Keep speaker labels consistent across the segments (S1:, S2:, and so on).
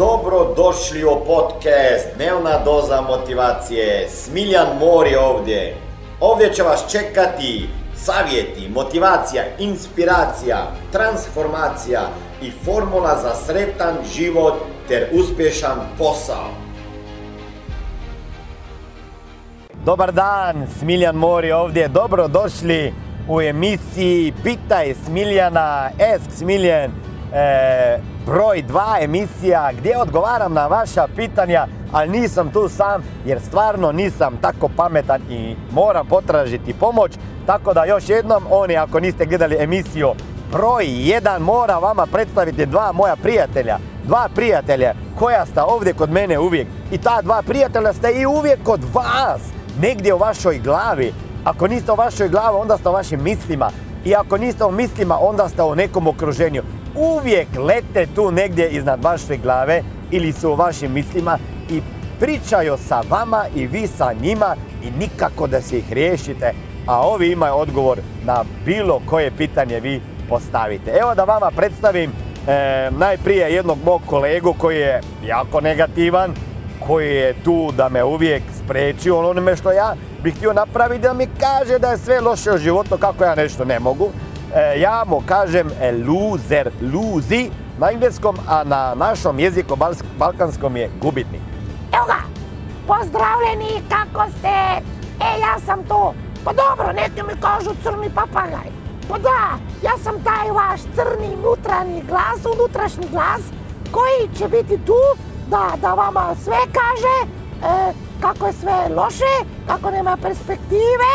S1: Dobro došli u podcast Dnevna doza motivacije. Smiljan Mor je ovdje. Ovdje će vas čekati savjeti, motivacija, inspiracija, transformacija i formula za sretan život ter uspješan posao. Dobar dan, Smiljan Mor je ovdje. Dobro došli u emisiji Pitaj Smiljana, Ask Smiljan, e, broj 2 emisija gdje odgovaram na vaša pitanja, ali nisam tu sam jer stvarno nisam tako pametan i moram potražiti pomoć. Tako da još jednom, oni ako niste gledali emisiju broj 1 mora vama predstaviti dva moja prijatelja. Dva prijatelja koja sta ovdje kod mene uvijek. I ta dva prijatelja ste i uvijek kod vas. Negdje u vašoj glavi. Ako niste u vašoj glavi, onda ste u vašim mislima. I ako niste u mislima, onda ste u nekom okruženju. Uvijek lete tu negdje iznad vaše glave ili su u vašim mislima i pričaju sa vama i vi sa njima i nikako da se ih riješite, a ovi imaju odgovor na bilo koje pitanje vi postavite. Evo da vama predstavim e, najprije jednog mog kolegu koji je jako negativan, koji je tu da me uvijek spreči onome što ja bih htio napraviti, da mi kaže da je sve loše u životu, kako ja nešto ne mogu. E, ja mu kažem e, loser, luzi na engleskom, a na našom jeziku balkanskom je gubitnik.
S2: Evo ga, pozdravljeni, kako ste? E, ja sam to. Pa dobro, neki mi kažu crni papagaj. Pa da, ja sam taj vaš crni unutrani glas, unutrašnji glas, koji će biti tu da, da vama sve kaže, e, kako je sve loše, kako nema perspektive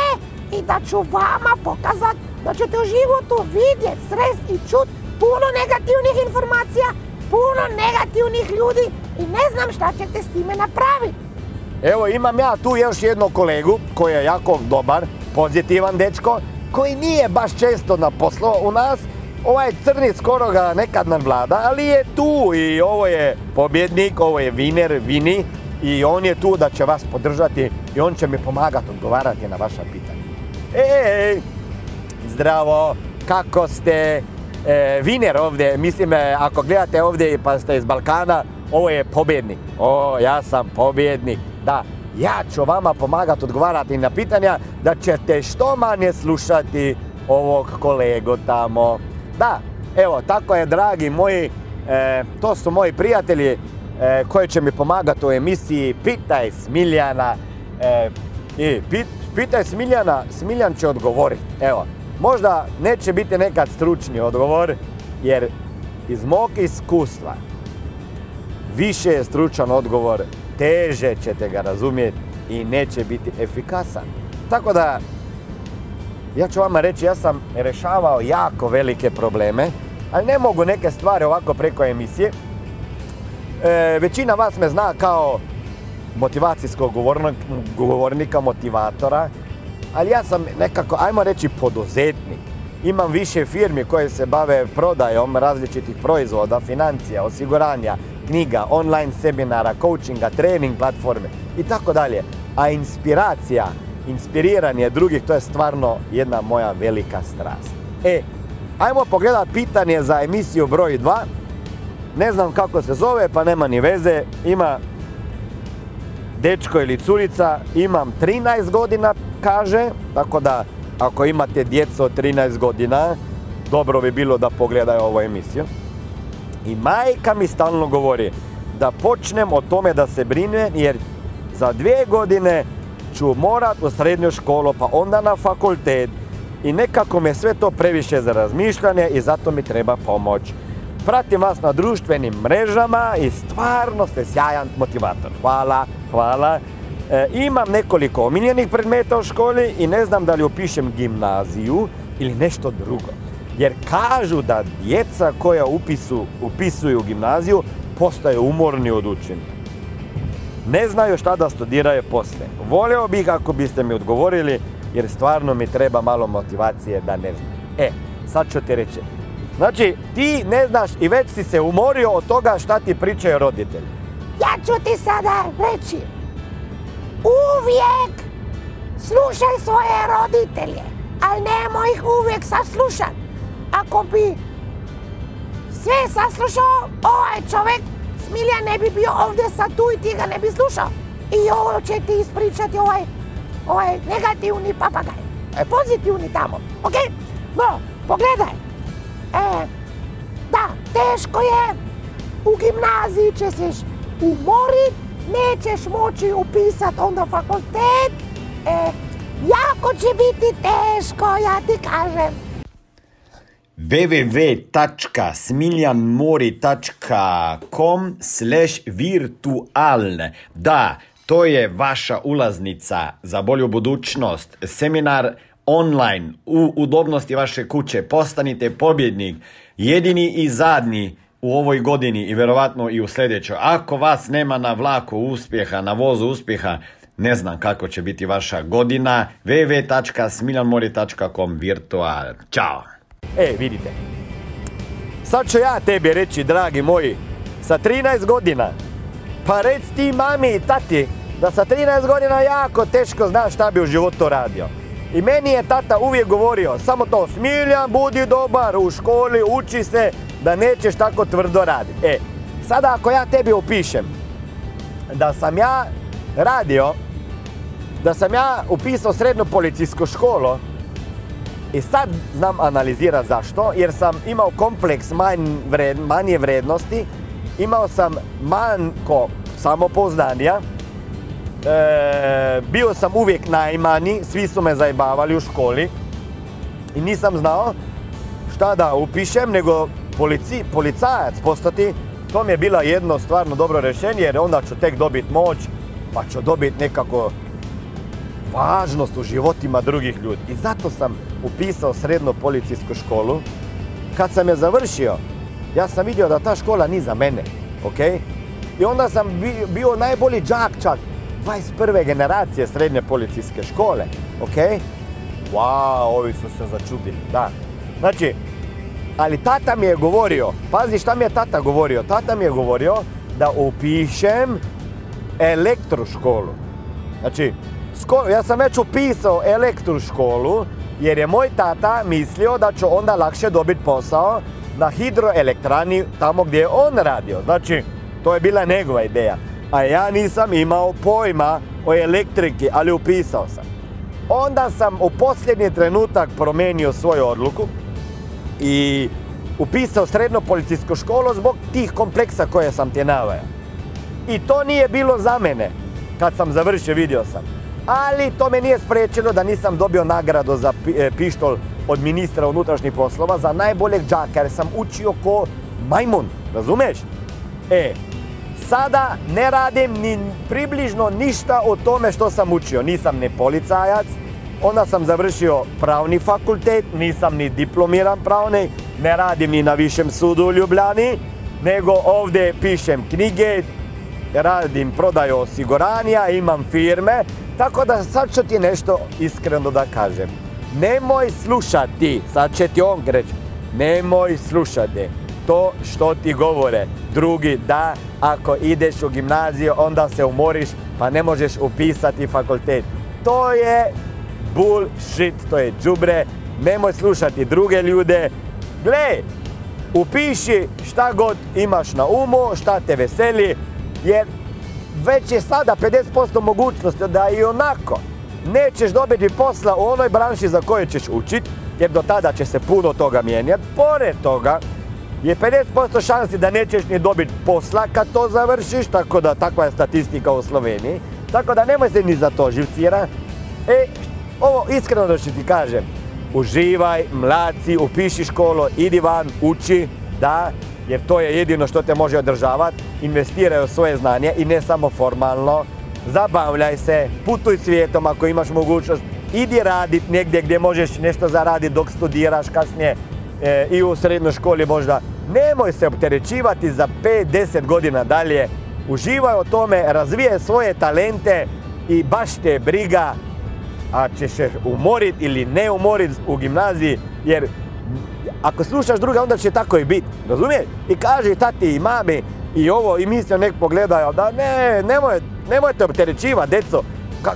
S2: i da ću vama pokazat da ćete u životu vidjeti, srest i čut puno negativnih informacija, puno negativnih ljudi i ne znam šta ćete s time napraviti.
S1: Evo imam ja tu još jednog kolegu koji je jako dobar, pozitivan dečko, koji nije baš često na poslu u nas. Ovaj crni skoro ga nekad vlada, ali je tu i ovo je pobjednik, ovo je viner, vini i on je tu da će vas podržati i on će mi pomagati odgovarati na vaša pitanja. Ej, zdravo, kako ste? E, viner ovdje, mislim e, ako gledate ovdje pa ste iz Balkana, ovo je pobjednik. O, ja sam pobjednik. Da, ja ću vama pomagati odgovarati na pitanja da ćete što manje slušati ovog kolegu tamo. Da, evo, tako je, dragi moji, e, to su moji prijatelji e, koji će mi pomagati u emisiji Pitaj Smiljana. E, I pitaj Smiljana, Smiljan će odgovoriti. Evo, možda neće biti nekad stručni odgovor, jer iz mog iskustva više je stručan odgovor teže ćete ga razumjeti i neće biti efikasan. Tako da, ja ću vama reći, ja sam rešavao jako velike probleme, ali ne mogu neke stvari ovako preko emisije. E, većina vas me zna kao motivacijskog govornika, motivatora, ali ja sam nekako, ajmo reći, poduzetnik. Imam više firmi koje se bave prodajom različitih proizvoda, financija, osiguranja, knjiga, online seminara, coachinga, trening platforme i tako dalje. A inspiracija, inspiriranje drugih, to je stvarno jedna moja velika strast. E, ajmo pogledati pitanje za emisiju broj 2. Ne znam kako se zove, pa nema ni veze. Ima dečko ili curica, imam 13 godina, kaže, tako da ako imate djecu od 13 godina, dobro bi bilo da pogledaju ovu emisiju. I majka mi stalno govori da počnem o tome da se brine jer za dvije godine ću morat u srednju školu pa onda na fakultet i nekako me sve to previše za razmišljanje i zato mi treba pomoć. Pratim vas na društvenim mrežama i stvarno ste sjajan motivator. Hvala, hvala. E, imam nekoliko omiljenih predmeta u školi i ne znam da li upišem gimnaziju ili nešto drugo. Jer kažu da djeca koja upisu, upisuju gimnaziju postaju umorni od učenja. Ne znaju šta da studiraju poslije. Volio bih ako biste mi odgovorili jer stvarno mi treba malo motivacije da ne znam. E, sad ću ti reći. Znači, ti ne znaš i već si se umorio od toga šta ti pričaju roditelji.
S2: Ja ću ti sada reći. Uvijek slušaj svoje roditelje, ali nemoj ih uvijek saslušati ako bi sve saslušao, ovaj čovjek Smiljan ne bi bio ovdje sad tu i ti ga ne bi slušao. I ovo će ti ispričati ovaj, ovaj negativni papagaj. E, pozitivni tamo, ok? No, pogledaj. E, da, teško je. U gimnaziji će se umorit, nećeš moći upisat onda fakultet. E, jako će biti teško, ja ti kažem
S3: www.smiljanmori.com slash virtualne. Da, to je vaša ulaznica za bolju budućnost. Seminar online u udobnosti vaše kuće. Postanite pobjednik. Jedini i zadnji u ovoj godini i vjerovatno i u sljedećoj. Ako vas nema na vlaku uspjeha, na vozu uspjeha, ne znam kako će biti vaša godina. www.smiljanmori.com virtual. Ćao!
S1: E, vidite. Sad ću ja tebi reći, dragi moji, sa 13 godina, pa rec ti mami i tati, da sa 13 godina jako teško znaš šta bi u životu radio. I meni je tata uvijek govorio, samo to, Smiljan, budi dobar u školi, uči se, da nećeš tako tvrdo raditi. E, sada ako ja tebi opišem da sam ja radio, da sam ja upisao srednju policijsku školu, i sad znam analizirati zašto, jer sam imao kompleks manje vrednosti, imao sam manjko samopoznanja, e, bio sam uvijek najmanji, svi su me zajebavali u školi i nisam znao šta da upišem, nego polici, policajac postati, to mi je bila jedno stvarno dobro rješenje, jer onda ću tek dobiti moć, pa ću dobiti nekako važnost u životima drugih ljudi. I zato sam upisao srednju policijsku školu. Kad sam je završio, ja sam vidio da ta škola nije za mene, ok? I onda sam bio najbolji džak čak 21. generacije srednje policijske škole, ok? Wow, ovi su se začudili, da. Znači, ali tata mi je govorio, pazi šta mi je tata govorio, tata mi je govorio da upišem elektro školu. Znači, ja sam već upisao elektru školu jer je moj tata mislio da ću onda lakše dobiti posao na hidroelektrani tamo gdje je on radio. Znači, to je bila njegova ideja. A ja nisam imao pojma o elektriki, ali upisao sam. Onda sam u posljednji trenutak promijenio svoju odluku i upisao srednju policijsku školu zbog tih kompleksa koje sam ti. I to nije bilo za mene. Kad sam završio vidio sam ali to me nije spriječilo da nisam dobio nagradu za e, pištol od ministra unutrašnjih poslova za najboljeg džaka jer sam učio ko majmun, razumeš? E, sada ne radim ni približno ništa o tome što sam učio. Nisam ni policajac, onda sam završio pravni fakultet, nisam ni diplomiran pravni, ne radim ni na višem sudu u Ljubljani, nego ovdje pišem knjige, radim prodaju osiguranja, imam firme, tako da sad ću ti nešto iskreno da kažem. Nemoj slušati, sad će ti on reći, nemoj slušati to što ti govore. Drugi, da, ako ideš u gimnaziju, onda se umoriš, pa ne možeš upisati fakultet. To je bullshit, to je džubre, nemoj slušati druge ljude. Gle, upiši šta god imaš na umu, šta te veseli, jer već je sada 50% mogućnosti da i onako nećeš dobiti posla u onoj branši za koju ćeš učiti, jer do tada će se puno toga mijenjati. Pored toga je 50% šansi da nećeš ni dobiti posla kad to završiš, tako da takva je statistika u Sloveniji. Tako da nemoj se ni za to živcira. E, ovo iskreno da ću ti kažem, uživaj, mladci, upiši školu, idi van, uči, da, jer to je jedino što te može održavati. Investiraj u svoje znanje i ne samo formalno. Zabavljaj se, putuj svijetom ako imaš mogućnost. Idi raditi negdje gdje možeš nešto zaraditi dok studiraš kasnije e, i u srednjoj školi možda. Nemoj se opterećivati za 5-10 godina dalje. Uživaj o tome, razvije svoje talente i baš te briga a ćeš se umorit ili ne umorit u gimnaziji jer ako slušaš druga, onda će tako i biti. Razumiješ? I kaže tati i mami i ovo i misle nek pogledaju da ne, nemoj, nemojte opterećivati, deco,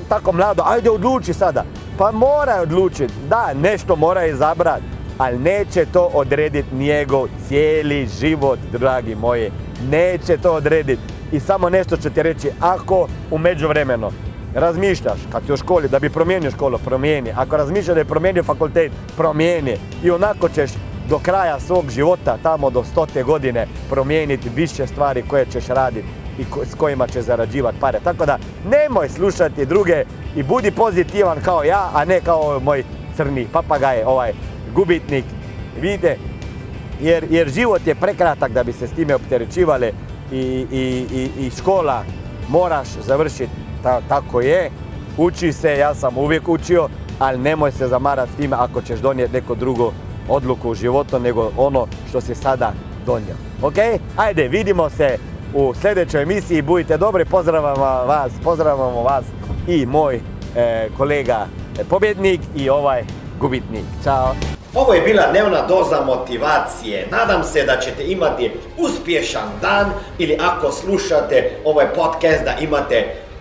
S1: tako mlado, ajde odluči sada. Pa mora odlučiti, da, nešto mora izabrati, ali neće to odrediti njegov cijeli život, dragi moji. Neće to odrediti. I samo nešto ću ti reći, ako u međuvremenu razmišljaš kad si u školi da bi promijenio školu, promijeni. Ako razmišljaš da je promijenio fakultet, promijeni. I onako ćeš do kraja svog života, tamo do stote godine, promijeniti više stvari koje ćeš raditi i s kojima će zarađivati pare. Tako da nemoj slušati druge i budi pozitivan kao ja, a ne kao moj crni papagaj, ovaj gubitnik. Vidite, jer, jer život je prekratak da bi se s time opterećivali i, i, i, i škola moraš završiti, ta, tako je. Uči se, ja sam uvijek učio, ali nemoj se zamarati s time ako ćeš donijeti neko drugo odluku u životu nego ono što si sada donio. Ok? Ajde, vidimo se u sljedećoj emisiji. Budite dobri, pozdravamo vas, pozdravamo vas i moj e, kolega pobjednik i ovaj gubitnik. Ćao!
S3: Ovo je bila dnevna doza motivacije. Nadam se da ćete imati uspješan dan ili ako slušate ovaj podcast da imate